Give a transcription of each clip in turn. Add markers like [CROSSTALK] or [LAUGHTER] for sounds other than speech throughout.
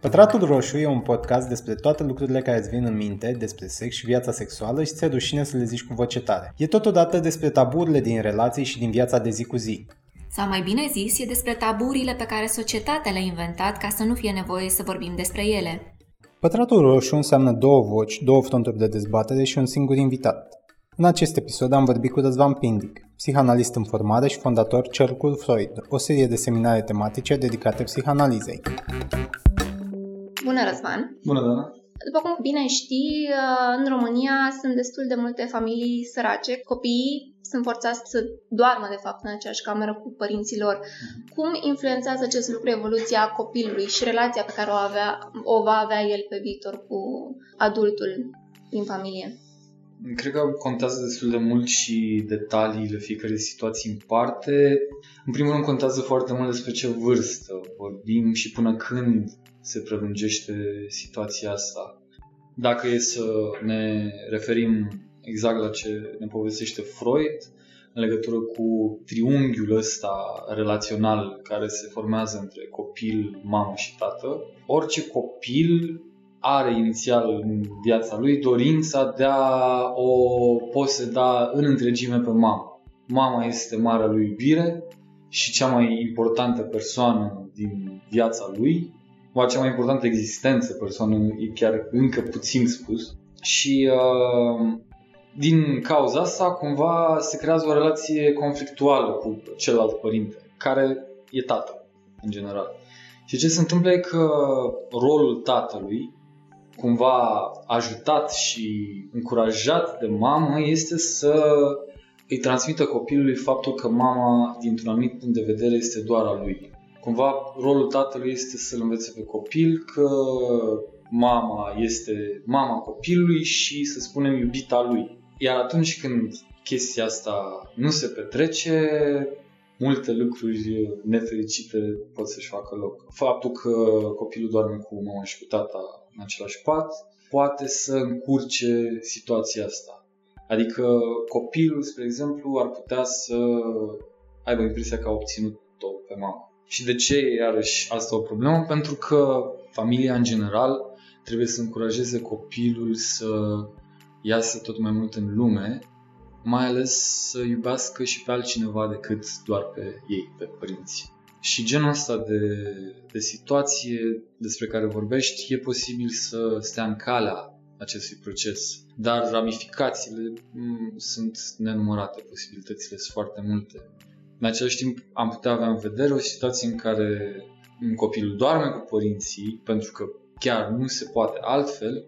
Pătratul Roșu e un podcast despre toate lucrurile care îți vin în minte despre sex și viața sexuală și ți-e rușine să le zici cu voce tare. E totodată despre taburile din relații și din viața de zi cu zi. Sau mai bine zis, e despre taburile pe care societatea le-a inventat ca să nu fie nevoie să vorbim despre ele. Pătratul Roșu înseamnă două voci, două fronturi de dezbatere și un singur invitat. În acest episod am vorbit cu Răzvan Pindic, psihanalist în formare și fondator Cercul Freud, o serie de seminare tematice dedicate psihanalizei. Bună, Răzvan! Bună, Dana! După cum bine știi, uh, în România sunt destul de multe familii sărace. Copiii sunt forțați să doarmă, de fapt, în aceeași cameră cu părinților. Cum influențează acest lucru evoluția copilului și relația pe care o, avea, o va avea el pe viitor cu adultul din familie? Cred că contează destul de mult și detaliile fiecare situații în parte. În primul rând contează foarte mult despre ce vârstă vorbim și până când se prelungește situația asta. Dacă e să ne referim exact la ce ne povestește Freud, în legătură cu triunghiul ăsta relațional care se formează între copil, mamă și tată, orice copil are inițial în viața lui dorința de a o poseda în întregime pe mamă. Mama este marea lui iubire și cea mai importantă persoană din viața lui o cea mai importantă existență persoană, e chiar încă puțin spus. Și uh, din cauza asta, cumva, se creează o relație conflictuală cu celălalt părinte, care e tatăl, în general. Și ce se întâmplă e că rolul tatălui, cumva ajutat și încurajat de mamă, este să îi transmită copilului faptul că mama, dintr-un anumit punct de vedere, este doar a lui cumva rolul tatălui este să-l învețe pe copil că mama este mama copilului și să spunem iubita lui. Iar atunci când chestia asta nu se petrece, multe lucruri nefericite pot să-și facă loc. Faptul că copilul doarme cu mama și cu tata în același pat poate să încurce situația asta. Adică copilul, spre exemplu, ar putea să aibă impresia că a obținut-o pe mama. Și de ce e iarăși asta o problemă? Pentru că familia în general trebuie să încurajeze copilul să iasă tot mai mult în lume, mai ales să iubească și pe altcineva decât doar pe ei, pe părinți. Și genul ăsta de, de situație despre care vorbești e posibil să stea în calea acestui proces, dar ramificațiile m- mm, sunt nenumărate, posibilitățile sunt foarte multe. În același timp, am putea avea în vedere o situație în care un copil doarme cu părinții, pentru că chiar nu se poate altfel,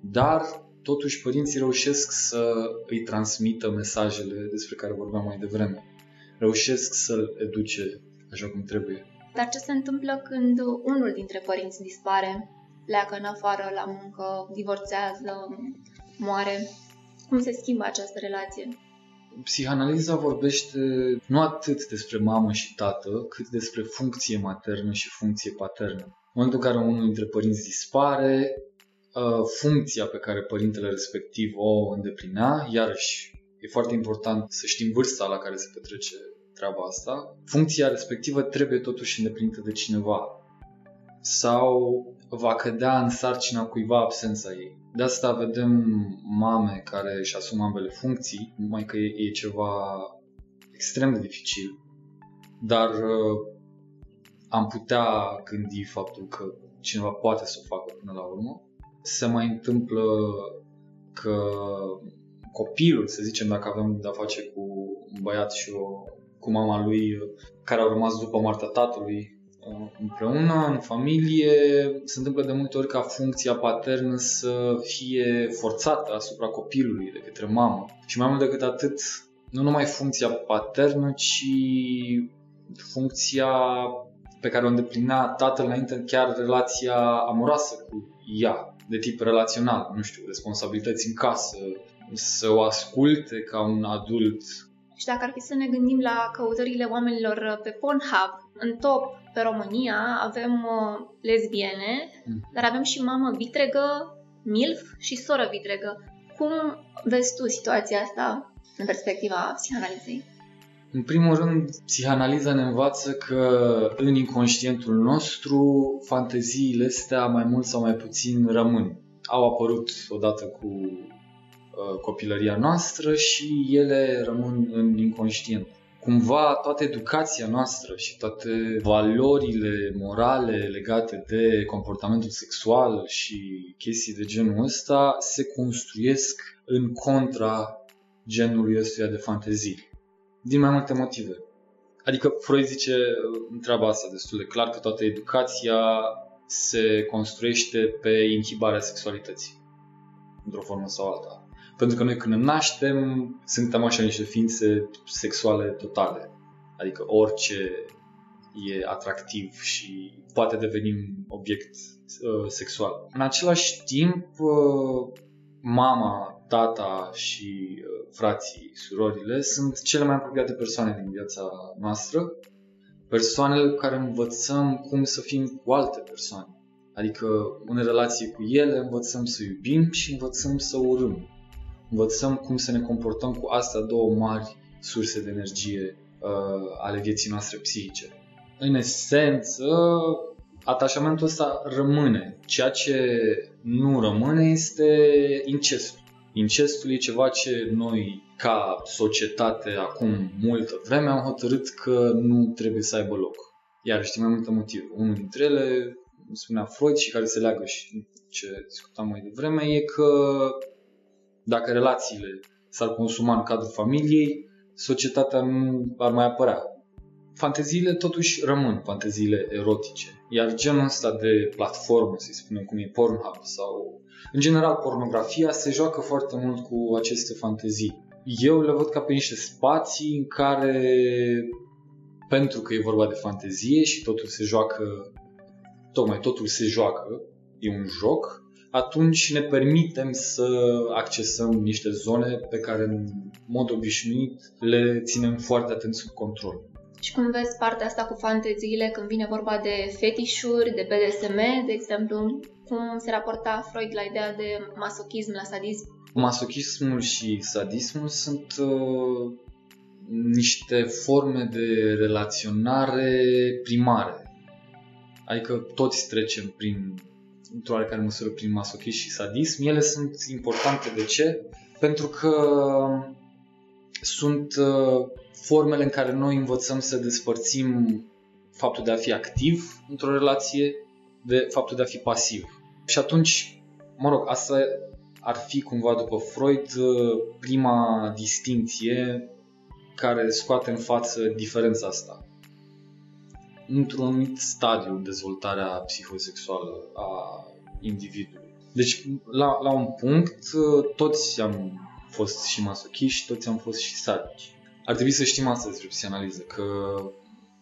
dar totuși părinții reușesc să îi transmită mesajele despre care vorbeam mai devreme. Reușesc să-l educe așa cum trebuie. Dar ce se întâmplă când unul dintre părinți dispare, pleacă în afară la muncă, divorțează, moare? Cum se schimbă această relație? Psihanaliza vorbește nu atât despre mamă și tată, cât despre funcție maternă și funcție paternă. În momentul în care unul dintre părinți dispare, ă, funcția pe care părintele respectiv o îndeplinea, iarăși e foarte important să știm vârsta la care se petrece treaba asta, funcția respectivă trebuie totuși îndeplinită de cineva sau va cădea în sarcina cuiva absența ei. De asta vedem mame care își asumă ambele funcții, numai că e, e ceva extrem de dificil, dar uh, am putea gândi faptul că cineva poate să o facă până la urmă. Se mai întâmplă că copilul, să zicem, dacă avem de-a face cu un băiat și o, cu mama lui care au rămas după moartea tatălui, împreună, în familie, se întâmplă de multe ori ca funcția paternă să fie forțată asupra copilului de către mamă. Și mai mult decât atât, nu numai funcția paternă, ci funcția pe care o îndeplinea tatăl înainte, chiar relația amoroasă cu ea, de tip relațional, nu știu, responsabilități în casă, să o asculte ca un adult. Și dacă ar fi să ne gândim la căutările oamenilor pe Pornhub, în top pe România avem uh, lesbiene, mm. dar avem și mamă vitregă, MILF și soră vitregă. Cum vezi tu situația asta în perspectiva psihanalizei? În primul rând, psihanaliza ne învață că în inconștientul nostru fanteziile astea mai mult sau mai puțin rămân. Au apărut odată cu uh, copilăria noastră și ele rămân în inconștient. Cumva toată educația noastră și toate valorile morale legate de comportamentul sexual și chestii de genul ăsta se construiesc în contra genului ăstuia de fantezii din mai multe motive. Adică Freud zice întreaba asta destul de clar că toată educația se construiește pe inhibarea sexualității, într-o formă sau alta. Pentru că noi când ne naștem, suntem așa niște ființe sexuale totale. Adică orice e atractiv și poate deveni obiect uh, sexual. În același timp, uh, mama tata și uh, frații, surorile sunt cele mai apropiate persoane din viața noastră, persoanele cu care învățăm cum să fim cu alte persoane. Adică în relație cu ele învățăm să iubim și învățăm să urâm. Învățăm cum să ne comportăm cu astea două mari surse de energie uh, ale vieții noastre psihice. În esență, atașamentul ăsta rămâne. Ceea ce nu rămâne este incestul. Incestul e ceva ce noi, ca societate, acum multă vreme, am hotărât că nu trebuie să aibă loc. Iar știi mai multe motive. Unul dintre ele, spunea Freud și care se leagă și ce discutam mai devreme, e că dacă relațiile s-ar consuma în cadrul familiei, societatea nu ar mai apărea. Fanteziile totuși rămân fanteziile erotice, iar genul ăsta de platformă, să spunem cum e Pornhub sau în general, pornografia se joacă foarte mult cu aceste fantezii. Eu le văd ca pe niște spații în care, pentru că e vorba de fantezie și totul se joacă, tocmai totul se joacă, e un joc, atunci ne permitem să accesăm niște zone pe care în mod obișnuit le ținem foarte atent sub control. Și cum vezi partea asta cu fanteziile când vine vorba de fetișuri, de BDSM, de exemplu, cum se raporta Freud la ideea de masochism, la sadism? Masochismul și sadismul sunt uh, niște forme de relaționare primare. Adică toți trecem prin, într-o oarecare măsură, prin masochism și sadism. Ele sunt importante de ce? Pentru că sunt uh, formele în care noi învățăm să despărțim faptul de a fi activ într-o relație de faptul de a fi pasiv. Și atunci, mă rog, asta ar fi cumva după Freud prima distinție care scoate în față diferența asta. Într-un anumit stadiu în dezvoltarea psihosexuală a individului. Deci, la, la un punct, toți am fost și masochiști, toți am fost și sadici. Ar trebui să știm asta despre psihanaliză, că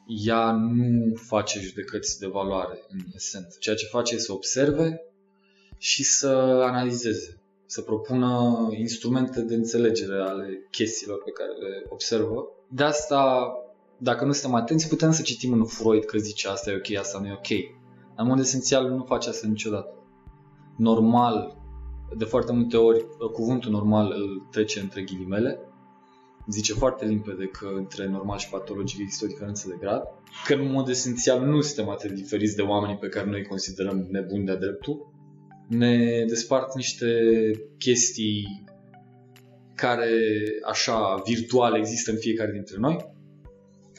ea nu face judecăți de valoare în esență. Ceea ce face e să observe și să analizeze, să propună instrumente de înțelegere ale chestiilor pe care le observă. De asta, dacă nu suntem atenți, putem să citim în Freud că zice asta e ok, asta nu e ok. În mod esențial nu face asta niciodată. Normal, de foarte multe ori, cuvântul normal îl trece între ghilimele, zice foarte limpede că între normal și patologie există o diferență de grad, că în mod esențial nu suntem atât diferiți de oamenii pe care noi considerăm nebuni de-a dreptul, ne despart niște chestii care, așa, virtuale există în fiecare dintre noi.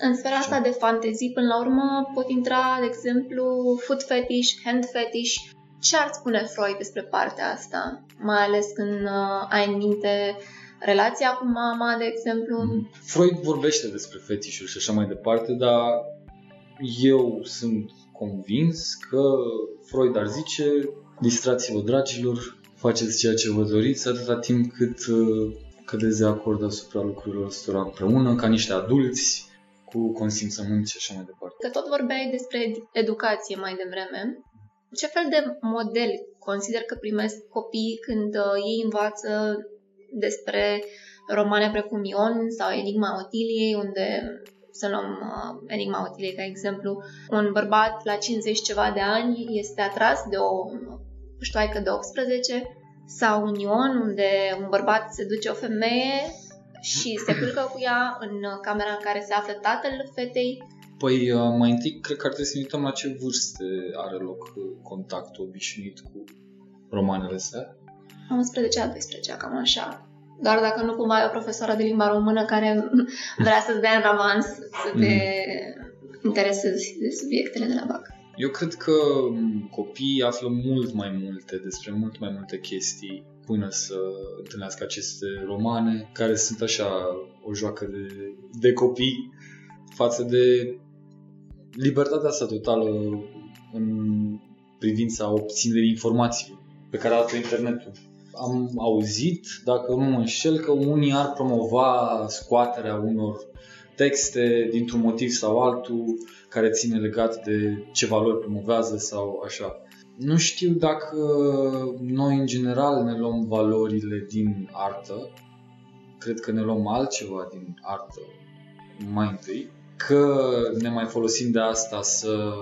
În sfera asta de fantezii, până la urmă, pot intra, de exemplu, foot fetish, hand fetish. Ce ar spune Freud despre partea asta? Mai ales când uh, ai în minte relația cu mama, de exemplu. Mm. Freud vorbește despre fetișuri și așa mai departe, dar eu sunt convins că Freud ar zice Distrați-vă, dragilor, faceți ceea ce vă doriți atâta timp cât uh, cădeți de acord asupra lucrurilor ăstora împreună, ca niște adulți, cu consimțământ și așa mai departe. Că tot vorbeai despre educație mai devreme. Ce fel de model consider că primesc copiii când uh, ei învață despre romane precum Ion sau Enigma Otiliei, unde să luăm uh, Enigma Otiliei ca exemplu, un bărbat la 50 ceva de ani este atras de o ștoaică de 18 sau un ion unde un bărbat se duce o femeie și se culcă cu ea în camera în care se află tatăl fetei. Păi uh, mai întâi cred că ar trebui să ne uităm la ce vârste are loc uh, contactul obișnuit cu romanele astea. 11-12, cam așa. Doar dacă nu cumva e o profesoară de limba română care [LAUGHS] vrea să-ți dea în avans să te mm. interesezi de subiectele de la BAC. Eu cred că copiii află mult mai multe despre mult mai multe chestii până să întâlnească aceste romane, care sunt așa o joacă de, de copii față de libertatea asta totală în privința obținerii informației pe care arată internetul. Am auzit, dacă nu mă înșel, că unii ar promova scoaterea unor texte dintr-un motiv sau altul care ține legat de ce valori promovează sau așa. Nu știu dacă noi în general ne luăm valorile din artă, cred că ne luăm altceva din artă mai întâi, că ne mai folosim de asta să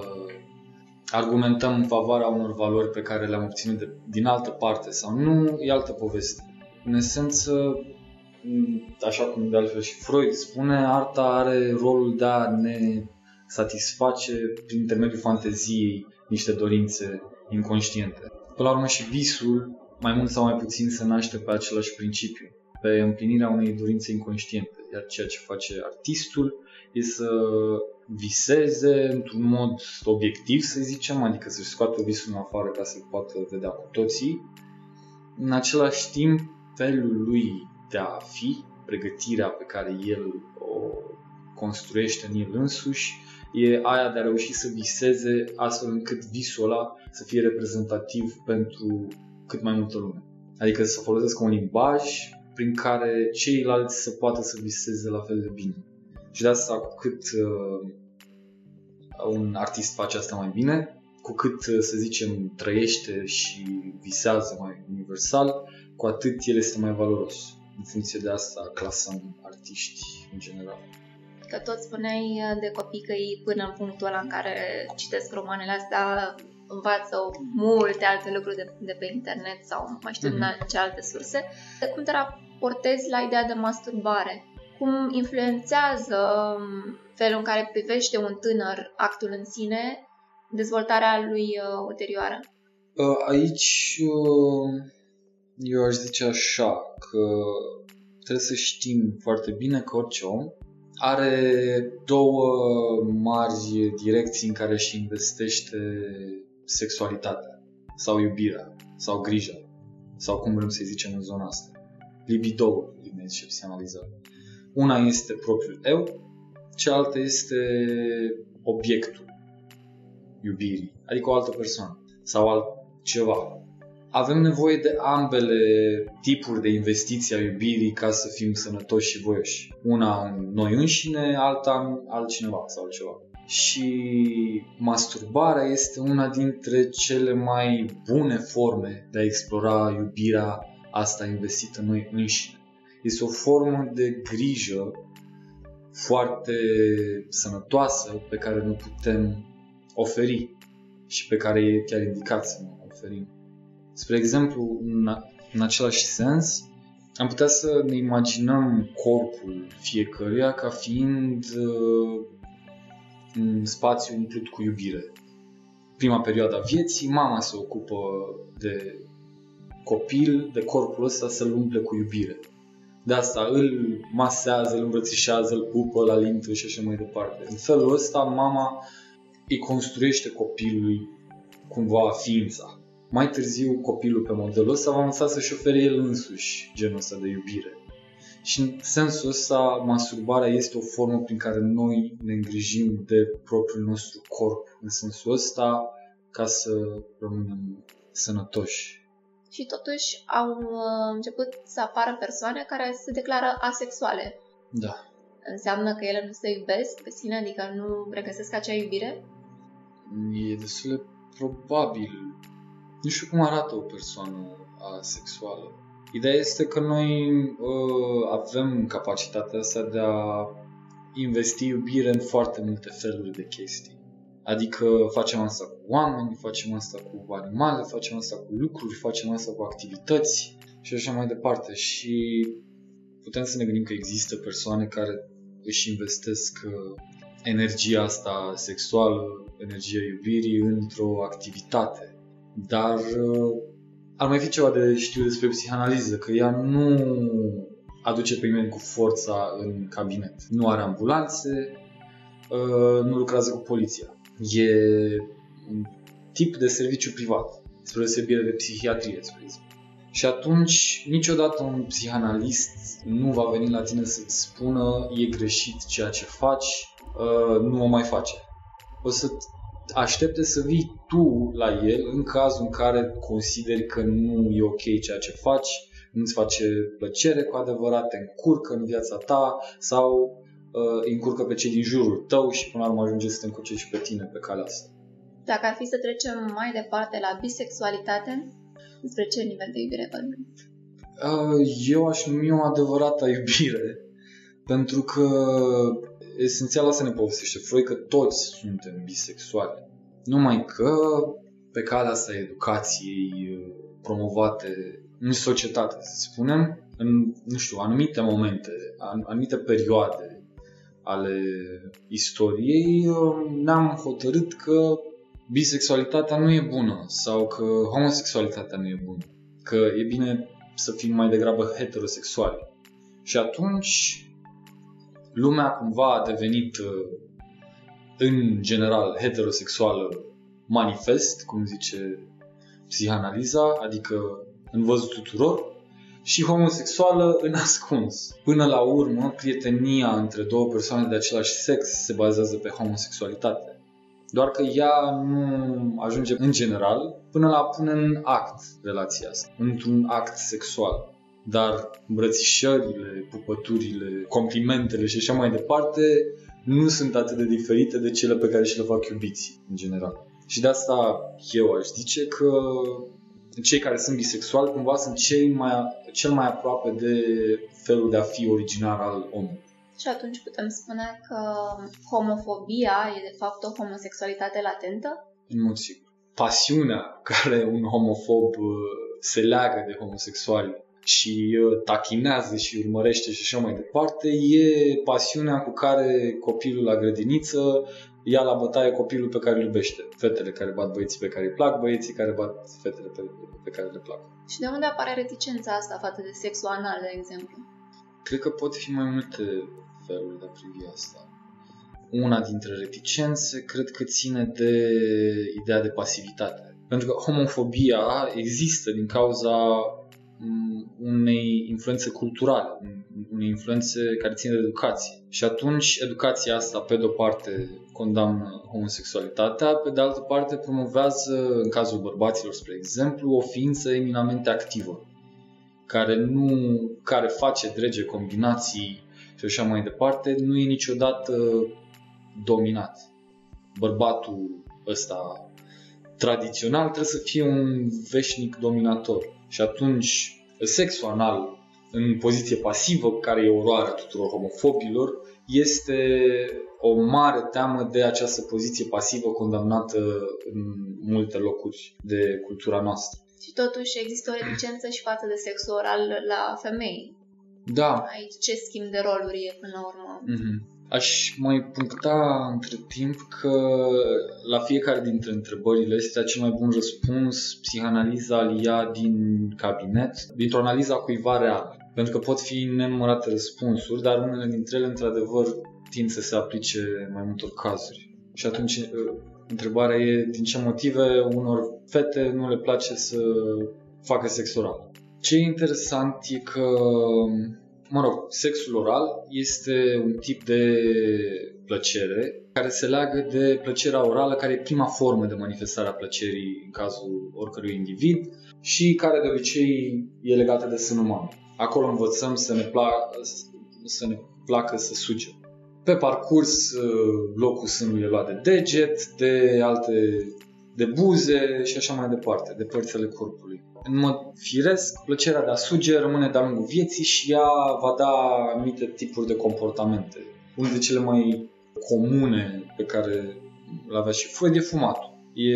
argumentăm în favoarea unor valori pe care le-am obținut de, din altă parte sau nu, e altă poveste. În esență, așa cum de altfel și Freud spune, arta are rolul de a ne satisface prin intermediul fanteziei niște dorințe inconștiente. Până la urmă și visul, mai mult sau mai puțin, se naște pe același principiu, pe împlinirea unei dorințe inconștiente. Iar ceea ce face artistul e să viseze într-un mod obiectiv, să zicem, adică să-și scoată visul în afară ca să-l poată vedea cu toții. În același timp, felul lui de a fi, pregătirea pe care el o construiește în el însuși, e aia de a reuși să viseze astfel încât visul ăla să fie reprezentativ pentru cât mai multă lume. Adică să folosesc un limbaj prin care ceilalți să poată să viseze la fel de bine. Și de asta, cu cât uh, un artist face asta mai bine, cu cât, uh, să zicem, trăiește și visează mai universal, cu atât el este mai valoros. În funcție de asta clasăm artiști în general. Că tot spuneai uh, de copii că ei până în punctul ăla în care citesc romanele astea învață multe alte lucruri de, de pe internet sau mai știu mm-hmm. în ce alte surse. Cum te raportezi la ideea de masturbare? cum influențează um, felul în care privește un tânăr actul în sine, dezvoltarea lui uh, ulterioară? Uh, aici uh, eu aș zice așa că trebuie să știm foarte bine că orice om are două mari direcții în care își investește sexualitatea sau iubirea sau grija sau cum vrem să zicem în zona asta. Libido din medicina psianalizare. Una este propriul eu, cealaltă este obiectul iubirii, adică o altă persoană sau altceva. Avem nevoie de ambele tipuri de investiții a iubirii ca să fim sănătoși și voioși. Una în noi înșine, alta în altcineva sau altceva. Și masturbarea este una dintre cele mai bune forme de a explora iubirea asta investită în noi înșine. Este o formă de grijă foarte sănătoasă pe care ne putem oferi și pe care e chiar indicat să ne oferim. Spre exemplu, în, în același sens, am putea să ne imaginăm corpul fiecăruia ca fiind uh, un spațiu umplut cu iubire. Prima perioadă a vieții, mama se ocupă de copil, de corpul ăsta să-l umple cu iubire de asta îl masează, îl îmbrățișează, îl pupă la lintă și așa mai departe. În felul ăsta, mama îi construiește copilului cumva ființa. Mai târziu, copilul pe modelul ăsta va învăța să-și șofere el însuși genul ăsta de iubire. Și în sensul ăsta, masturbarea este o formă prin care noi ne îngrijim de propriul nostru corp. În sensul ăsta, ca să rămânem sănătoși și totuși au uh, început să apară persoane care se declară asexuale. Da. Înseamnă că ele nu se iubesc pe sine, adică nu regăsesc acea iubire? E destul de probabil. Nu știu cum arată o persoană asexuală. Ideea este că noi uh, avem capacitatea asta de a investi iubire în foarte multe feluri de chestii. Adică facem asta cu oameni, facem asta cu animale, facem asta cu lucruri, facem asta cu activități și așa mai departe. Și putem să ne gândim că există persoane care își investesc uh, energia asta sexuală, energia iubirii într-o activitate. Dar uh, ar mai fi ceva de știu despre psihanaliză, că ea nu aduce pe nimeni cu forța în cabinet. Nu are ambulanțe, uh, nu lucrează cu poliția. E un tip de serviciu privat, spre deosebire de psihiatrie, spre exemplu. Și atunci, niciodată un psihanalist nu va veni la tine să-ți spună e greșit ceea ce faci, uh, nu o mai face. O să aștepte să vii tu la el în cazul în care consideri că nu e ok ceea ce faci, nu-ți face plăcere cu adevărat, te încurcă în viața ta sau uh, încurcă pe cei din jurul tău și până la urmă ajunge să te încurce și pe tine pe calea asta. Dacă ar fi să trecem mai departe la bisexualitate, despre ce nivel de iubire vorbim? Uh, eu aș numi o adevărată iubire, pentru că esențial asta ne povestește Freud că toți suntem bisexuali. Numai că pe calea asta educației uh, promovate în societate, să spunem, în, nu știu, anumite momente, anumite perioade ale istoriei, uh, ne-am hotărât că bisexualitatea nu e bună sau că homosexualitatea nu e bună, că e bine să fim mai degrabă heterosexuali. Și atunci lumea cumva a devenit uh, în general heterosexuală manifest, cum zice psihanaliza, adică în văzut tuturor, și homosexuală în ascuns. Până la urmă, prietenia între două persoane de același sex se bazează pe homosexualitate. Doar că ea nu ajunge în general până la pune în act relația asta, într-un act sexual. Dar îmbrățișările, pupăturile, complimentele și așa mai departe nu sunt atât de diferite de cele pe care și le fac iubiții, în general. Și de asta eu aș zice că cei care sunt bisexuali cumva sunt cei mai, cel mai aproape de felul de a fi originar al omului. Și atunci putem spune că homofobia e de fapt o homosexualitate latentă? În mod sigur. Pasiunea care un homofob uh, se leagă de homosexuali și uh, tachinează și urmărește și așa mai departe, e pasiunea cu care copilul la grădiniță ia la bătaie copilul pe care îl iubește. Fetele care bat băieții pe care îi plac, băieții care bat fetele pe, pe care le plac. Și de unde apare reticența asta față de sexul anal, de exemplu? Cred că pot fi mai multe felul de a privi asta. Una dintre reticențe cred că ține de ideea de pasivitate. Pentru că homofobia există din cauza mm, unei influențe culturale, unei influențe care țin de educație. Și atunci educația asta, pe de-o parte, condamnă homosexualitatea, pe de altă parte promovează, în cazul bărbaților, spre exemplu, o ființă eminamente activă, care, nu, care face drege combinații și așa mai departe, nu e niciodată dominat. Bărbatul ăsta tradițional trebuie să fie un veșnic dominator. Și atunci sexul anal în poziție pasivă, care e oroare tuturor homofobilor, este o mare teamă de această poziție pasivă condamnată în multe locuri de cultura noastră. Și totuși există o reticență și față de sexul oral la femei. Da. Aici ce schimb de roluri e până la urmă. Mm-hmm. Aș mai puncta între timp că la fiecare dintre întrebările astea cel mai bun răspuns psihanaliza îl ia din cabinet, dintr-o analiză a cuiva real. Pentru că pot fi nenumărate răspunsuri, dar unele dintre ele într-adevăr tind să se aplice mai multor cazuri. Și atunci ă, întrebarea e din ce motive unor fete nu le place să facă sex oral. Ce e interesant e că, mă rog, sexul oral este un tip de plăcere care se leagă de plăcerea orală, care e prima formă de manifestare a plăcerii în cazul oricărui individ și care de obicei e legată de sânul mamei. Acolo învățăm să ne, pla- să ne placă să suge. Pe parcurs, locul sânului e luat de deget, de alte de buze și așa mai departe, de părțile corpului în mod firesc, plăcerea de a suge rămâne de-a lungul vieții și ea va da anumite tipuri de comportamente. Unul dintre cele mai comune pe care le avea și Freud e fumatul. E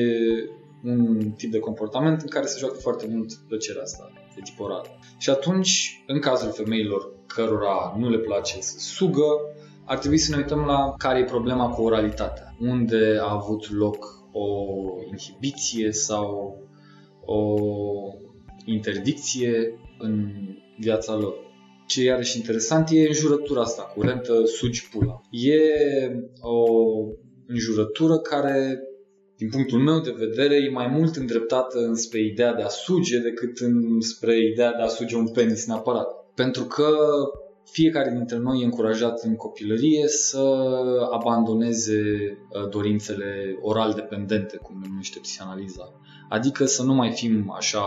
un un tip de comportament în care se joacă foarte mult plăcerea asta de tip oral. Și atunci, în cazul femeilor cărora nu le place să sugă, ar trebui să ne uităm la care e problema cu oralitatea. Unde a avut loc o inhibiție sau o interdicție în viața lor. Ce e iarăși interesant e înjurătura asta curentă sugi pula. E o înjurătură care, din punctul meu de vedere, e mai mult îndreptată înspre ideea de a suge decât spre ideea de a suge un penis neapărat. Pentru că fiecare dintre noi e încurajat în copilărie să abandoneze uh, dorințele oral dependente, cum ne numește psihanaliza. Adică să nu mai fim așa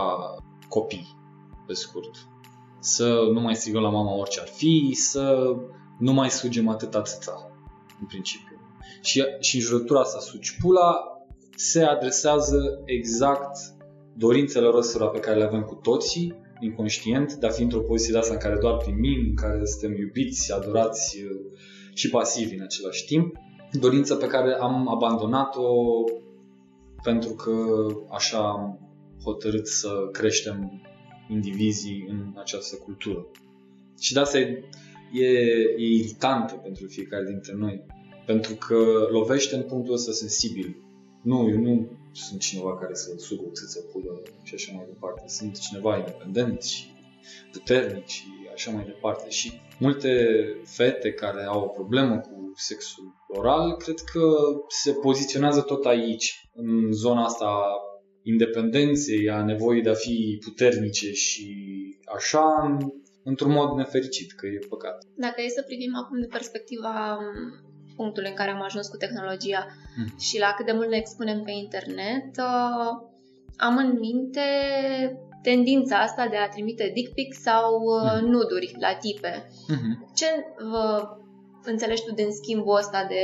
copii, pe scurt. Să nu mai strigăm la mama orice ar fi, să nu mai sugem atâta țâța, în principiu. Și, și în jurătura asta sugi pula se adresează exact dorințelor ăstora pe care le avem cu toții, inconștient, dar fiind într-o poziție de asta în care doar primim, în care suntem iubiți, adorați uh, și pasivi în același timp, dorință pe care am abandonat-o pentru că așa am hotărât să creștem indivizii în această cultură. Și de asta e, e, e iritantă pentru fiecare dintre noi, pentru că lovește în punctul ăsta sensibil. Nu, eu nu sunt cineva care să sugă o țâță, pulă și așa mai departe. Sunt cineva independent și puternic și așa mai departe. Și multe fete care au o problemă cu sexul oral, cred că se poziționează tot aici, în zona asta independenței, a nevoii de a fi puternice și așa, într-un mod nefericit, că e păcat. Dacă e să privim acum de perspectiva punctului în care am ajuns cu tehnologia mm. și la cât de mult ne expunem pe internet, uh, am în minte tendința asta de a trimite dick pic sau uh, mm. nuduri la tipe. Mm-hmm. Ce uh, înțelegi tu din schimbul ăsta de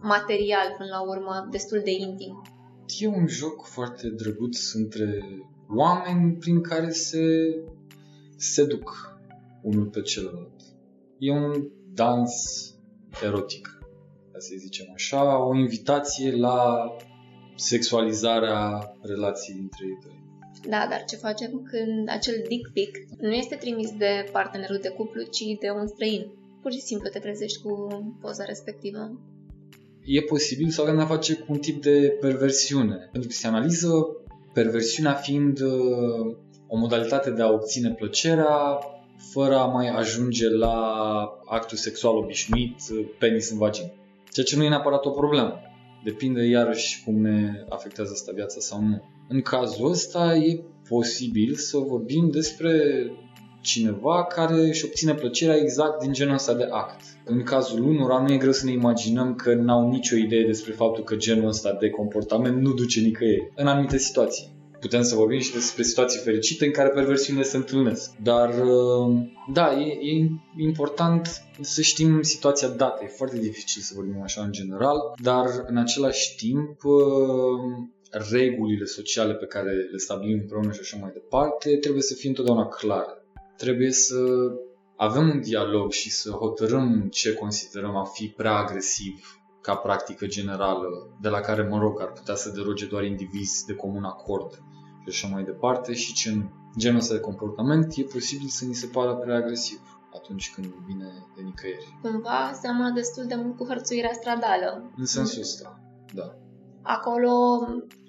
material, până la urmă, destul de intim? E un joc foarte drăguț între oameni prin care se seduc unul pe celălalt. E un dans erotic ca să zicem așa, o invitație la sexualizarea relației dintre ei doi. Da, dar ce facem când acel dick pic nu este trimis de partenerul de cuplu, ci de un străin? Pur și simplu te trezești cu poza respectivă. E posibil sau avem a face cu un tip de perversiune. Pentru că se analiză perversiunea fiind uh, o modalitate de a obține plăcerea fără a mai ajunge la actul sexual obișnuit, uh, penis în vagină. Ceea ce nu e neapărat o problemă. Depinde iarăși cum ne afectează asta viața sau nu. În cazul ăsta e posibil să vorbim despre cineva care își obține plăcerea exact din genul ăsta de act. În cazul unora nu e greu să ne imaginăm că n-au nicio idee despre faptul că genul ăsta de comportament nu duce nicăieri în anumite situații putem să vorbim și despre situații fericite în care perversiunile se întâlnesc. Dar, uh, da, e, e important să știm situația dată. E foarte dificil să vorbim așa în general, dar în același timp uh, regulile sociale pe care le stabilim împreună și așa mai departe trebuie să fie întotdeauna clare. Trebuie să avem un dialog și să hotărâm ce considerăm a fi prea agresiv ca practică generală, de la care, mă rog, ar putea să deroge doar indivizi de comun acord și așa mai departe și ce în genul ăsta de comportament e posibil să ni se pară prea agresiv atunci când vine de nicăieri. Cumva seamănă destul de mult cu hărțuirea stradală. În sensul ăsta, da. Acolo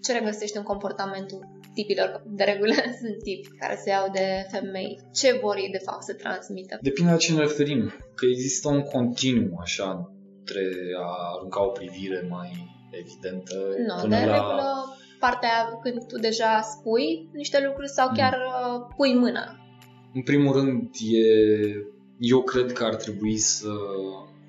ce regăsești în comportamentul tipilor? De regulă [LAUGHS] sunt tipi care se iau de femei. Ce vor ei de fapt să transmită? Depinde la ce ne referim. Că există un continuu așa între a arunca o privire mai evidentă no, până de la... regulă partea când tu deja spui niște lucruri sau chiar mm. pui mâna? În primul rând, e, eu cred că ar trebui să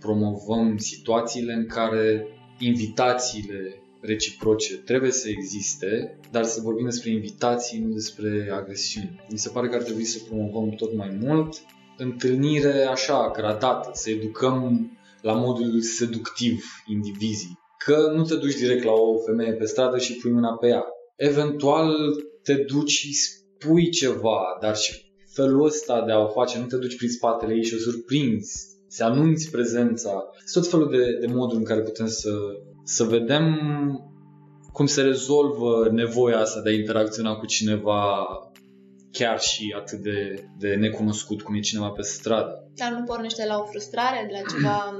promovăm situațiile în care invitațiile reciproce trebuie să existe, dar să vorbim despre invitații, nu despre agresiuni. Mi se pare că ar trebui să promovăm tot mai mult întâlnire așa, gradată, să educăm la modul seductiv indivizii că nu te duci direct la o femeie pe stradă și pui mâna pe ea. Eventual te duci și spui ceva, dar și felul ăsta de a o face, nu te duci prin spatele ei și o surprinzi, să anunți prezența. Sunt tot felul de, de moduri în care putem să, să vedem cum se rezolvă nevoia asta de a interacționa cu cineva chiar și atât de, de necunoscut cum e cineva pe stradă. Dar nu pornește la o frustrare, de la ceva...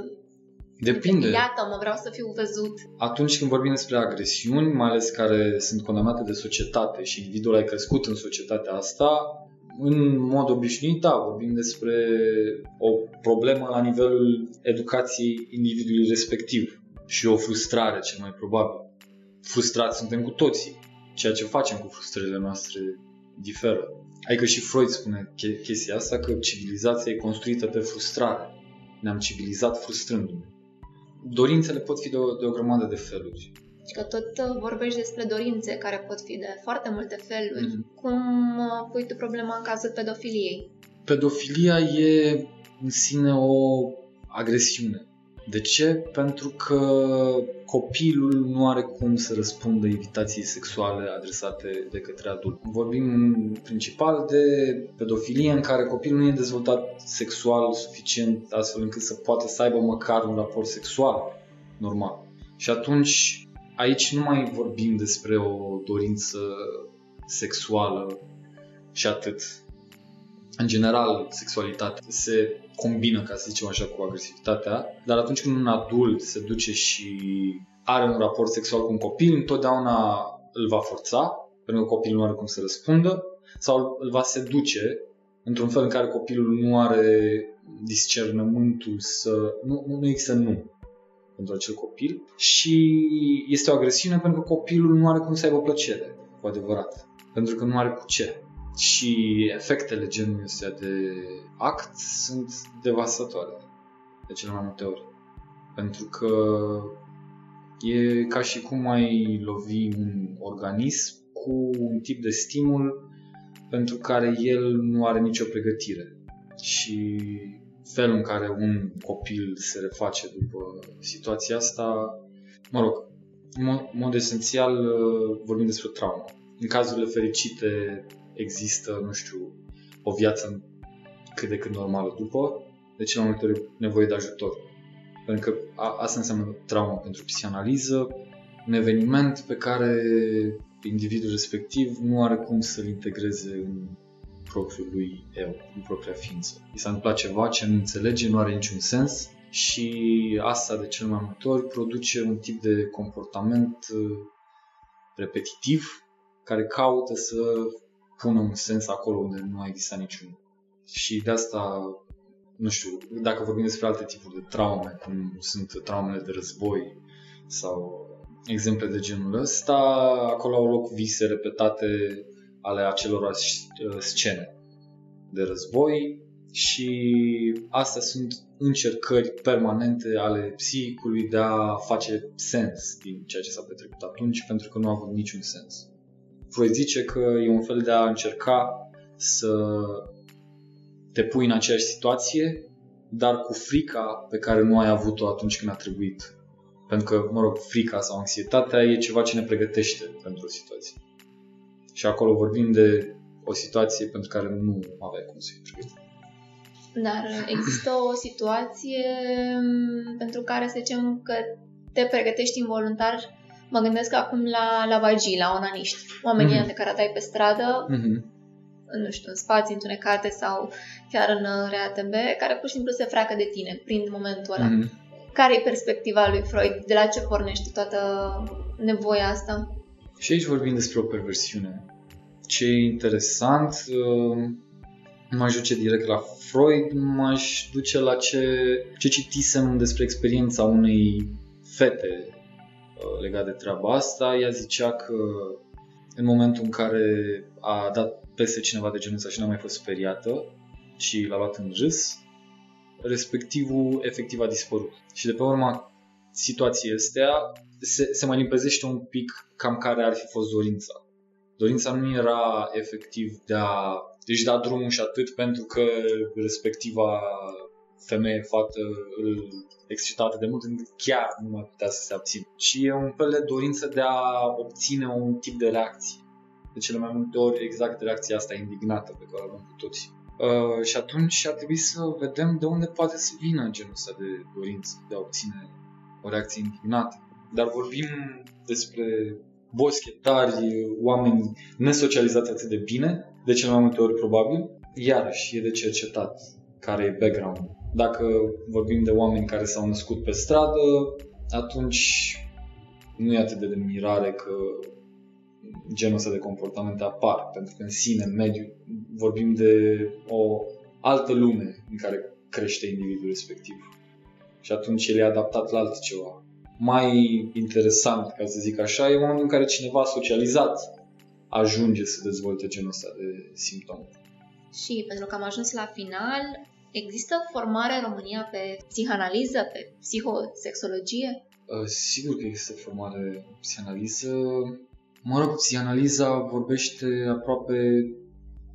Depinde. Iată, mă vreau să fiu văzut. Atunci când vorbim despre agresiuni, mai ales care sunt condamnate de societate și individul a crescut în societatea asta, în mod obișnuit, da, vorbim despre o problemă la nivelul educației individului respectiv și o frustrare, cel mai probabil. Frustrați suntem cu toții. Ceea ce facem cu frustrările noastre diferă. Adică și Freud spune chestia asta că civilizația e construită pe frustrare. Ne-am civilizat frustrându-ne. Dorințele pot fi de o, de o grămadă de feluri. Și că tot uh, vorbești despre dorințe care pot fi de foarte multe feluri. Mm-hmm. Cum uh, pui tu problema în cazul pedofiliei? Pedofilia e în sine o agresiune. De ce? Pentru că copilul nu are cum să răspundă invitației sexuale adresate de către adult. Vorbim în principal de pedofilie în care copilul nu e dezvoltat sexual suficient astfel încât să poată să aibă măcar un raport sexual normal. Și atunci aici nu mai vorbim despre o dorință sexuală și atât. În general, sexualitatea se combină, ca să zicem așa, cu agresivitatea, dar atunci când un adult se duce și are un raport sexual cu un copil, întotdeauna îl va forța, pentru că copilul nu are cum să răspundă, sau îl va seduce într-un fel în care copilul nu are discernământul să... Nu, nu există nu pentru acel copil și este o agresiune pentru că copilul nu are cum să aibă plăcere, cu adevărat, pentru că nu are cu ce. Și efectele genului ăsta de act sunt devastatoare de cele mai multe ori. Pentru că e ca și cum ai lovi un organism cu un tip de stimul pentru care el nu are nicio pregătire. Și felul în care un copil se reface după situația asta, mă rog, în mod, mod esențial uh, vorbim despre traumă. În cazurile fericite există, nu știu, o viață cât de cât normală după, de cele mai multe ori nevoie de ajutor. Pentru că a, asta înseamnă traumă pentru psihanaliză, un eveniment pe care individul respectiv nu are cum să-l integreze în propriul lui eu, în propria ființă. I s-a întâmplat ceva ce nu înțelege, nu are niciun sens și asta de cel mai multe ori produce un tip de comportament uh, repetitiv care caută să pună un sens acolo unde nu a existat niciun. Și de asta, nu știu, dacă vorbim despre alte tipuri de traume, cum sunt traumele de război sau exemple de genul ăsta, acolo au loc vise repetate ale acelorași uh, scene de război și astea sunt încercări permanente ale psihicului de a face sens din ceea ce s-a petrecut atunci pentru că nu a avut niciun sens. Freud zice că e un fel de a încerca să te pui în aceeași situație, dar cu frica pe care nu ai avut-o atunci când a trebuit. Pentru că, mă rog, frica sau anxietatea e ceva ce ne pregătește pentru o situație. Și acolo vorbim de o situație pentru care nu aveai cum să fii pregătit. Dar există o situație mm, pentru care să zicem că te pregătești involuntar Mă gândesc acum la, la vagii, la onaniști. Oamenii mm-hmm. de care dai pe stradă, mm-hmm. nu știu, în spații întunecate sau chiar în uh, RATB, care pur și simplu se freacă de tine, prin momentul ăla. Mm-hmm. Care e perspectiva lui Freud? De la ce pornește toată nevoia asta? Și aici vorbim despre o perversiune. Ce e interesant, uh, nu m-aș duce direct la Freud, m-aș duce la ce, ce citisem despre experiența unei fete Uh, legat de treaba asta. Ea zicea că în momentul în care a dat peste cineva de genul ăsta și n-a mai fost speriată și l-a luat în râs, respectivul efectiv a dispărut. Și de pe urma situației astea se, se mai limpezește un pic cam care ar fi fost dorința. Dorința nu era efectiv de a își da drumul și atât pentru că respectiva femeie, fată îl excitată de mult încât chiar nu mai putea să se abțină. Și e un fel de dorință de a obține un tip de reacție. De cele mai multe ori exact reacția asta indignată pe care o avem cu toții. Uh, și atunci ar trebui să vedem de unde poate să vină genul ăsta de dorință de a obține o reacție indignată. Dar vorbim despre boschetari, oameni nesocializați atât de bine, de cel mai multe ori probabil, iarăși e de cercetat care e background. Dacă vorbim de oameni care s-au născut pe stradă, atunci nu e atât de mirare că genul ăsta de comportamente apar, pentru că în sine, în mediu, vorbim de o altă lume în care crește individul respectiv. Și atunci el e adaptat la altceva. Mai interesant, ca să zic așa, e momentul în care cineva socializat ajunge să dezvolte genul ăsta de simptome. Și pentru că am ajuns la final, există formare în România pe psihanaliză, pe psihosexologie? Uh, sigur că există formare psihanaliză. Mă rog, psihanaliza vorbește aproape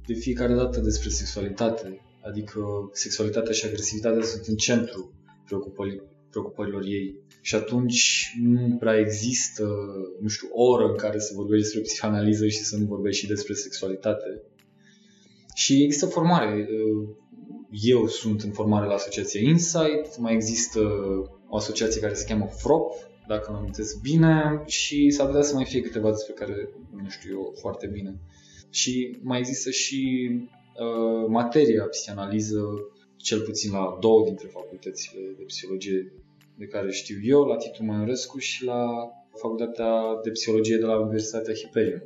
de fiecare dată despre sexualitate. Adică sexualitatea și agresivitatea sunt în centru preocupării, preocupărilor ei. Și atunci nu prea există, nu știu, o oră în care să vorbești despre psihanaliză și să nu vorbești și despre sexualitate. Și există formare. Eu sunt în formare la asociația Insight, mai există o asociație care se cheamă FROP, dacă mă amintesc bine, și s-ar putea să mai fie câteva despre care nu știu eu foarte bine. Și mai există și uh, materia psihanaliză, cel puțin la două dintre facultățile de psihologie de care știu eu, la Titu Maiorescu și la Facultatea de Psihologie de la Universitatea Hiperion.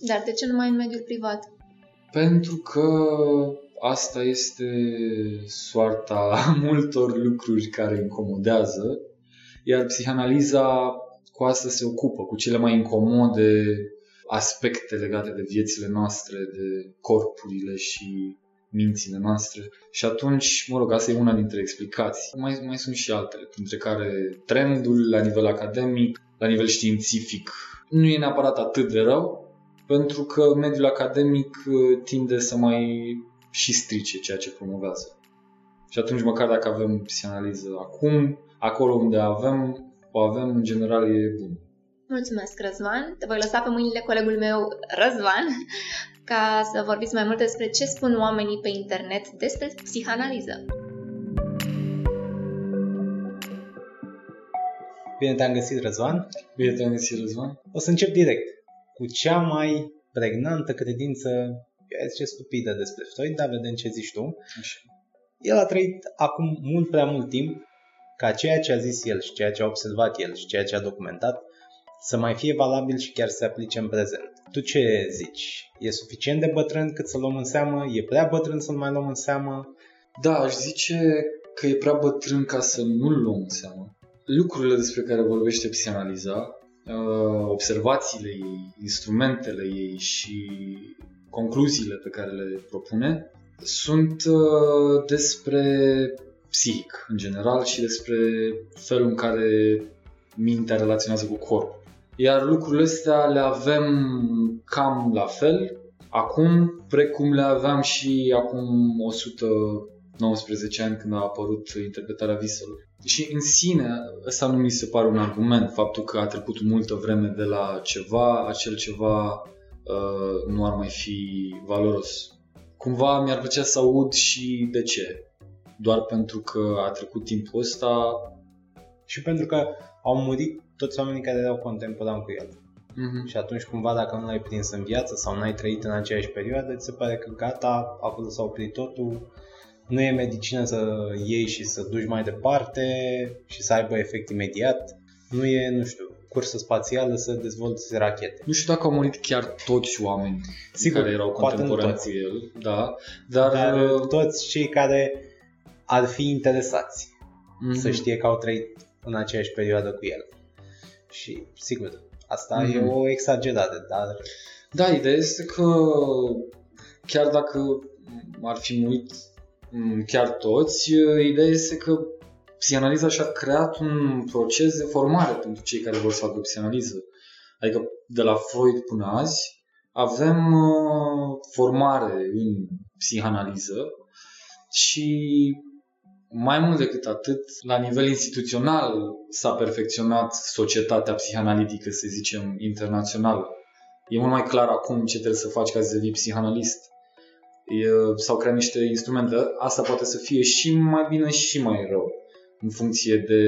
Dar de ce numai în mediul privat? Pentru că asta este soarta [LAUGHS] multor lucruri care incomodează, iar psihanaliza cu asta se ocupă, cu cele mai incomode aspecte legate de viețile noastre, de corpurile și mințile noastre. Și atunci, mă rog, asta e una dintre explicații. Mai, mai sunt și altele, printre care trendul la nivel academic, la nivel științific, nu e neapărat atât de rău, pentru că mediul academic uh, tinde să mai și strice ceea ce promovează. Și atunci, măcar dacă avem psihanaliză acum, acolo unde avem, o avem, în general, e bun. Mulțumesc, Răzvan. Te voi lăsa pe mâinile colegul meu, Răzvan, [LAUGHS] ca să vorbiți mai mult despre ce spun oamenii pe internet despre psihanaliză. Bine te-am găsit, Răzvan. Bine te-am găsit, Răzvan. O să încep direct cu cea mai pregnantă credință, eu zice stupidă despre Freud, dar vedem ce zici tu. Așa. El a trăit acum mult prea mult timp ca ceea ce a zis el și ceea ce a observat el și ceea ce a documentat să mai fie valabil și chiar să se aplice în prezent. Tu ce zici? E suficient de bătrân cât să luăm în seamă? E prea bătrân să-l mai luăm în seamă? Da, aș zice că e prea bătrân ca să nu-l luăm în seamă. Lucrurile despre care vorbește psihanaliza, uh, observațiile ei, instrumentele ei și concluziile pe care le propune sunt uh, despre psihic în general și despre felul în care mintea relaționează cu corpul. Iar lucrurile astea le avem cam la fel acum, precum le aveam și acum 119 ani când a apărut interpretarea viselor. Și în sine, ăsta nu mi se pare un argument, faptul că a trecut multă vreme de la ceva, acel ceva uh, nu ar mai fi valoros. Cumva mi-ar plăcea să aud și de ce. Doar pentru că a trecut timpul ăsta. Și pentru că au murit toți oamenii care erau contemporani cu el. Mm-hmm. Și atunci cumva dacă nu l-ai prins în viață sau n-ai trăit în aceeași perioadă, ți se pare că gata, acolo s-a oprit totul, nu e medicină să iei și să duci mai departe și să aibă efect imediat, nu e, nu știu, cursă spațială să dezvolți rachete. Nu știu dacă au murit chiar toți oameni Sigur, care erau poate nu contemporanți toți. cu el, da, dar, Dar uh, toți cei care ar fi interesați mhm. să știe că au trăit în aceeași perioadă cu el. Și, sigur, asta Mhm. e o exagerare, dar Da, ideea este că chiar dacă ar fi murit mm, chiar toți, ideea este că psihanaliza și-a creat un proces de formare pentru cei care vor să facă psihanaliză. Adică de la Freud până azi avem uh, formare în psihanaliză și mai mult decât atât, la nivel instituțional s-a perfecționat societatea psihanalitică, să zicem, internațională. E mult mai clar acum ce trebuie să faci ca să devii psihanalist. E, s-au creat niște instrumente. Asta poate să fie și mai bine și mai rău, în funcție de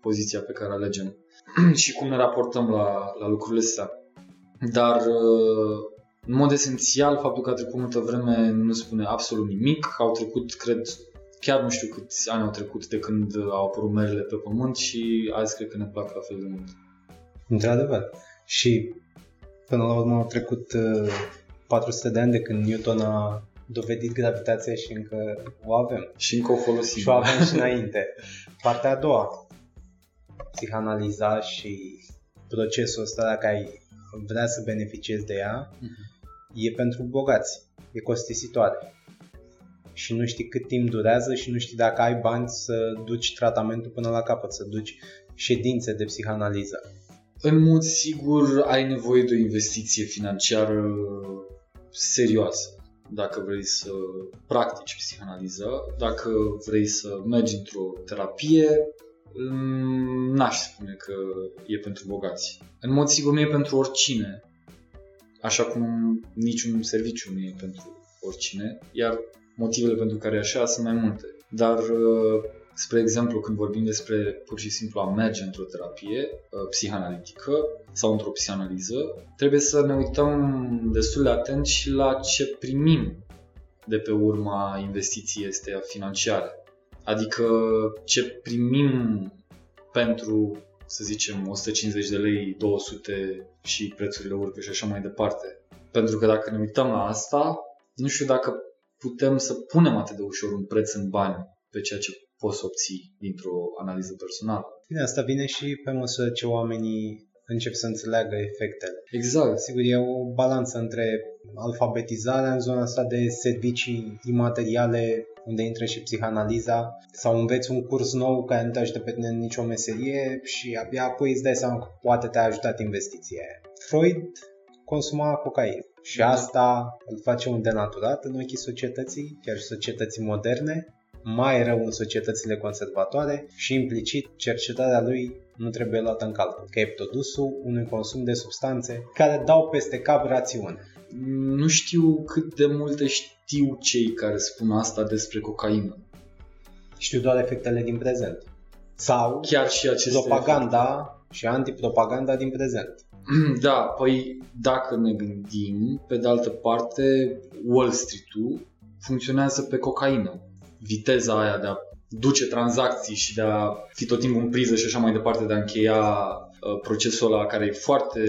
poziția pe care alegem. [CLEARS THROAT] și cum ne raportăm la, la lucrurile astea. Dar, uh, în mod esențial, faptul că a trecut multă vreme nu spune absolut nimic. Au trecut, cred, chiar nu știu câți ani au trecut de când au apărut merele pe pământ și azi cred că ne plac la fel de mult. Într-adevăr. Și până la urmă au trecut 400 uh, de ani de când Newton a dovedit gravitația și încă o avem. Și încă o folosim. Și o avem și înainte. Partea a doua, psihanaliza și procesul ăsta, dacă ai vrea să beneficiezi de ea, uh-huh. e pentru bogați, e costisitoare. Și nu știi cât timp durează și nu știi dacă ai bani să duci tratamentul până la capăt, să duci ședințe de psihanaliză. În mod sigur ai nevoie de o investiție financiară serioasă dacă vrei să practici psihanaliză, dacă vrei să mergi într-o terapie, n-aș spune că e pentru bogați. În mod sigur nu e pentru oricine, așa cum niciun serviciu nu e pentru oricine, iar motivele pentru care e așa sunt mai multe. Dar, uh, spre exemplu, când vorbim despre pur și simplu a merge într-o terapie uh, psihanalitică sau într-o psihanaliză, trebuie să ne uităm destul de atent și la ce primim de pe urma investiției este financiare. Adică ce primim pentru, să zicem, 150 de lei, 200 și prețurile urcă și așa mai departe. Pentru că dacă ne uităm la asta, nu știu dacă putem să punem atât de ușor un preț în bani pe ceea ce poți obții dintr-o analiză personală. Bine, asta vine și pe măsură ce oamenii încep să înțeleagă efectele. Exact. Sigur, e o balanță între alfabetizarea în zona asta de servicii imateriale unde intră și psihanaliza sau înveți un curs nou care nu te ajută pe tine în nicio meserie și abia apoi îți dai seama că poate te-a ajutat investiția aia. Freud consuma cocaină și da. asta îl face un denaturat în ochii societății, chiar și societății moderne, mai rău în societățile conservatoare și implicit cercetarea lui nu trebuie luată în calcul, că e produsul unui consum de substanțe care dau peste cap rațiune. Nu știu cât de multe știu cei care spun asta despre cocaină. Știu doar efectele din prezent. Sau chiar și aceste propaganda efecte. și antipropaganda din prezent. [CLEARS THROAT] Da, păi dacă ne gândim, pe de altă parte, Wall Street-ul funcționează pe cocaină. Viteza aia de a duce tranzacții și de a fi tot timpul în priză și așa mai departe, de a încheia uh, procesul ăla care e foarte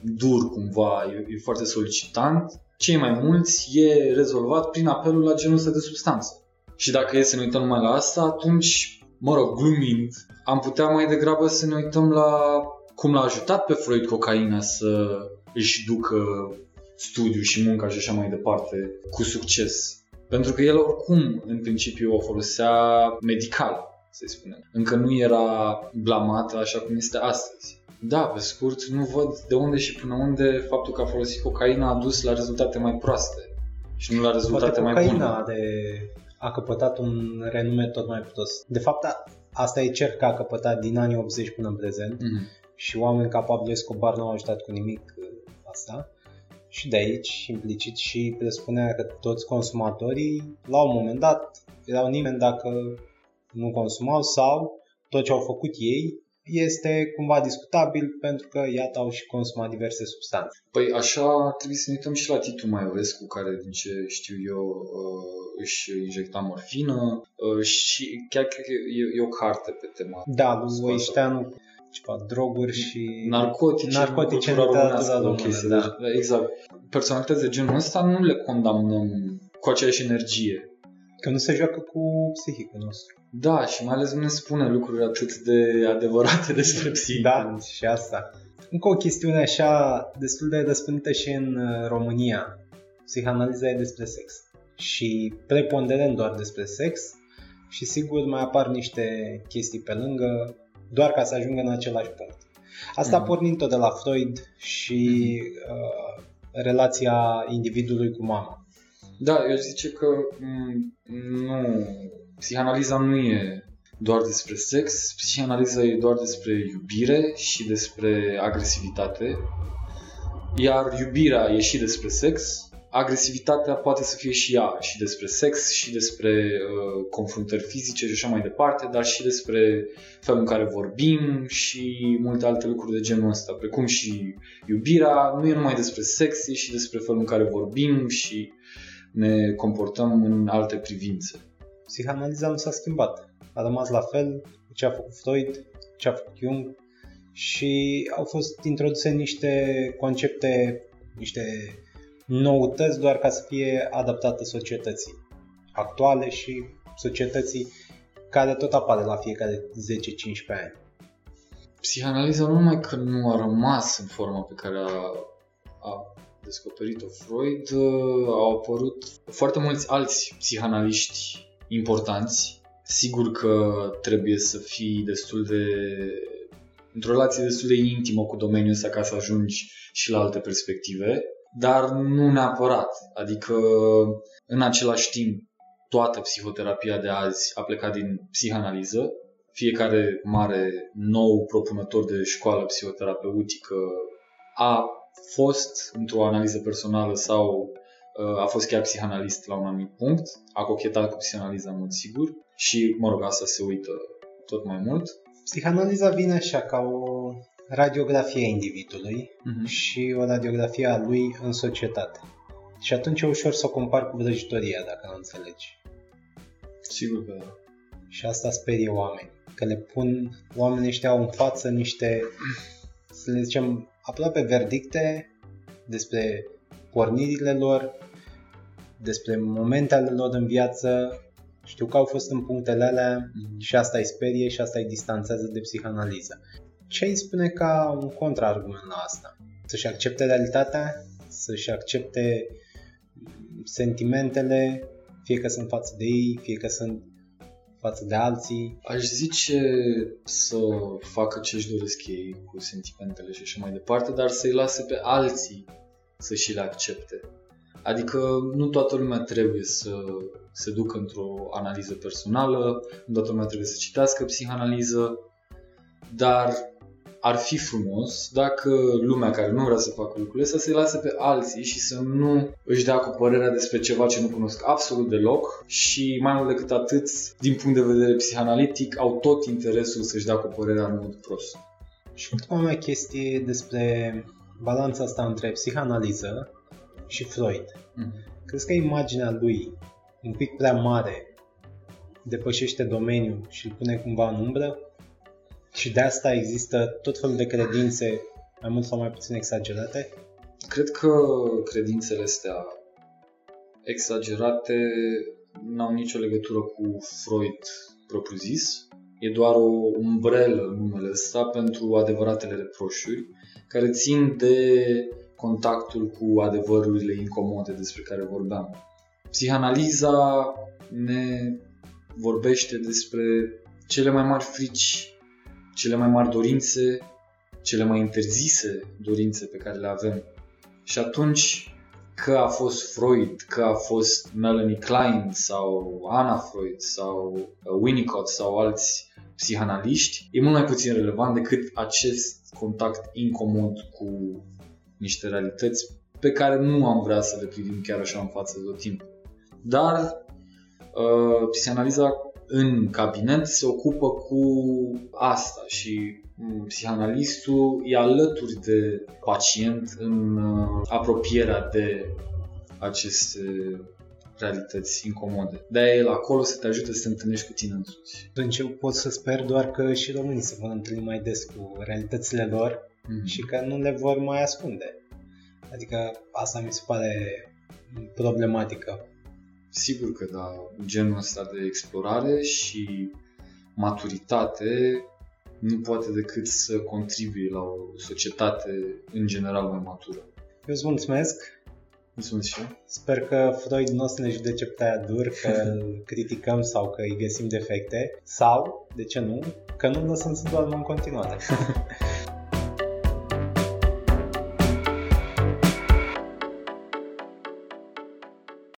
dur cumva, e, e foarte solicitant, cei mai mulți e rezolvat prin apelul la genul ăsta de substanță. Și dacă e să ne uităm numai la asta, atunci, mă rog, glumind, am putea mai degrabă să ne uităm la cum l-a ajutat pe Freud cocaina să își ducă studiu și munca și așa mai departe cu succes. Pentru că el oricum, în principiu, o folosea medical, să spunem. Încă nu era blamat așa cum este astăzi. Da, pe scurt, nu văd de unde și până unde faptul că a folosit cocaina a dus la rezultate mai proaste și nu la rezultate Poate mai bune. de a căpătat un renume tot mai prost. De fapt, asta e cer că a căpătat din anii 80 până în prezent mm-hmm. și oameni capabili Escobar nu au ajutat cu nimic uh, asta. Și de aici, implicit, și presupunea că toți consumatorii, la un moment dat, erau nimeni dacă nu consumau sau tot ce au făcut ei este cumva discutabil pentru că, iată, au și consumat diverse substanțe. Păi așa trebuie să ne uităm și la Titu Maiorescu, care, din ce știu eu, uh, își injecta morfină uh, și chiar cred că e, e o carte pe tema. Da, lui Voișteanu ceva droguri și narcotice, narcotice în literatura română. Da. da. Exact. Personalități de genul ăsta nu le condamnăm cu aceeași energie. Că nu se joacă cu psihicul nostru. Da, și mai ales nu ne spune lucruri atât de adevărate [LAUGHS] despre psihică. Da, și asta. Încă o chestiune așa destul de răspândită și în uh, România. Psihanaliza e despre sex. Și preponderent doar despre sex și sigur mai apar niște chestii pe lângă doar ca să ajungă în același punct. Asta mm-hmm. pornind tot de la Freud și uh, relația individului cu mama. Da, eu zice că m- nu, psihanaliza nu e doar despre sex, psihanaliza e doar despre iubire și despre agresivitate, iar iubirea e și despre sex, agresivitatea poate să fie și ea și despre sex și despre uh, confruntări fizice și așa mai departe, dar și despre felul în care vorbim și multe alte lucruri de genul ăsta, precum și iubirea, nu e numai despre sex, e și despre felul în care vorbim și ne comportăm în alte privințe. Psihanaliza nu s-a schimbat. A rămas la fel ce a făcut Freud, ce a făcut Jung și au fost introduse niște concepte, niște noutăți doar ca să fie adaptată societății actuale și societății care tot apare la fiecare 10-15 ani. Psihanaliza nu numai că nu a rămas în forma pe care a, a descoperit-o Freud, au apărut foarte mulți alți psihanaliști importanți. Sigur că trebuie să fii destul de într-o relație destul de intimă cu domeniul ăsta ca să ajungi și la alte perspective dar nu neapărat. Adică, în același timp, toată psihoterapia de azi a plecat din psihanaliză. Fiecare mare nou propunător de școală psihoterapeutică a fost într-o analiză personală sau uh, a fost chiar psihanalist la un anumit punct, a cochetat cu psihanaliza în mod sigur și, mă rog, asta se uită tot mai mult. Psihanaliza vine așa ca o radiografia individului uh-huh. și o radiografie a lui în societate. Și atunci e ușor să o compar cu vrăjitoria, dacă nu înțelegi. Sigur că da. Și asta sperie oameni. Că le pun, oamenii ăștia au în față niște, să le zicem, aproape verdicte despre pornirile lor, despre momentele lor în viață, știu că au fost în punctele alea mm-hmm. și asta îi sperie și asta îi distanțează de psihanaliză. Ce îi spune ca un contraargument la asta? Să-și accepte realitatea, să-și accepte sentimentele, fie că sunt față de ei, fie că sunt față de alții. Aș zice să facă ce își doresc ei cu sentimentele și așa mai departe, dar să-i lase pe alții să și le accepte. Adică nu toată lumea trebuie să se ducă într-o analiză personală, nu toată lumea trebuie să citească psihanaliză, dar ar fi frumos dacă lumea care nu vrea să facă lucrurile să se lase pe alții și să nu își dea cu părerea despre ceva ce nu cunosc absolut deloc și mai mult decât atât, din punct de vedere psihanalitic, au tot interesul să-și dea cu părerea în mod prost. Și ultima mea chestie despre balanța asta între psihanaliză și Freud. Mm-hmm. Crezi că imaginea lui un pic prea mare depășește domeniul și îl pune cumva în umbră? Și de asta există tot felul de credințe mai mult sau mai puțin exagerate? Cred că credințele astea exagerate n-au nicio legătură cu Freud propriu-zis. E doar o umbrelă numele ăsta pentru adevăratele reproșuri care țin de contactul cu adevărurile incomode despre care vorbeam. Psihanaliza ne vorbește despre cele mai mari frici cele mai mari dorințe, cele mai interzise dorințe pe care le avem. Și atunci, că a fost Freud, că a fost Melanie Klein sau Anna Freud sau uh, Winnicott sau alți psihanaliști, e mult mai puțin relevant decât acest contact incomod cu niște realități pe care nu am vrea să le privim chiar așa în față tot timpul. Dar uh, psihanaliza în cabinet se ocupă cu asta și mm, psihanalistul e alături de pacient în uh, apropierea de aceste realități incomode. de el acolo să te ajute să te întâlnești cu tine însuți. Atunci eu pot să sper doar că și românii se vor întâlni mai des cu realitățile lor mm. și că nu le vor mai ascunde. Adică asta mi se pare problematică. Sigur că da, genul ăsta de explorare și maturitate nu poate decât să contribuie la o societate în general mai matură. Eu îți mulțumesc. Mulțumesc și Sper că Freud nu o să ne judece pe aia dur, că îl [LAUGHS] criticăm sau că îi găsim defecte. Sau, de ce nu, că nu lăsăm să doarmă în continuare. [LAUGHS]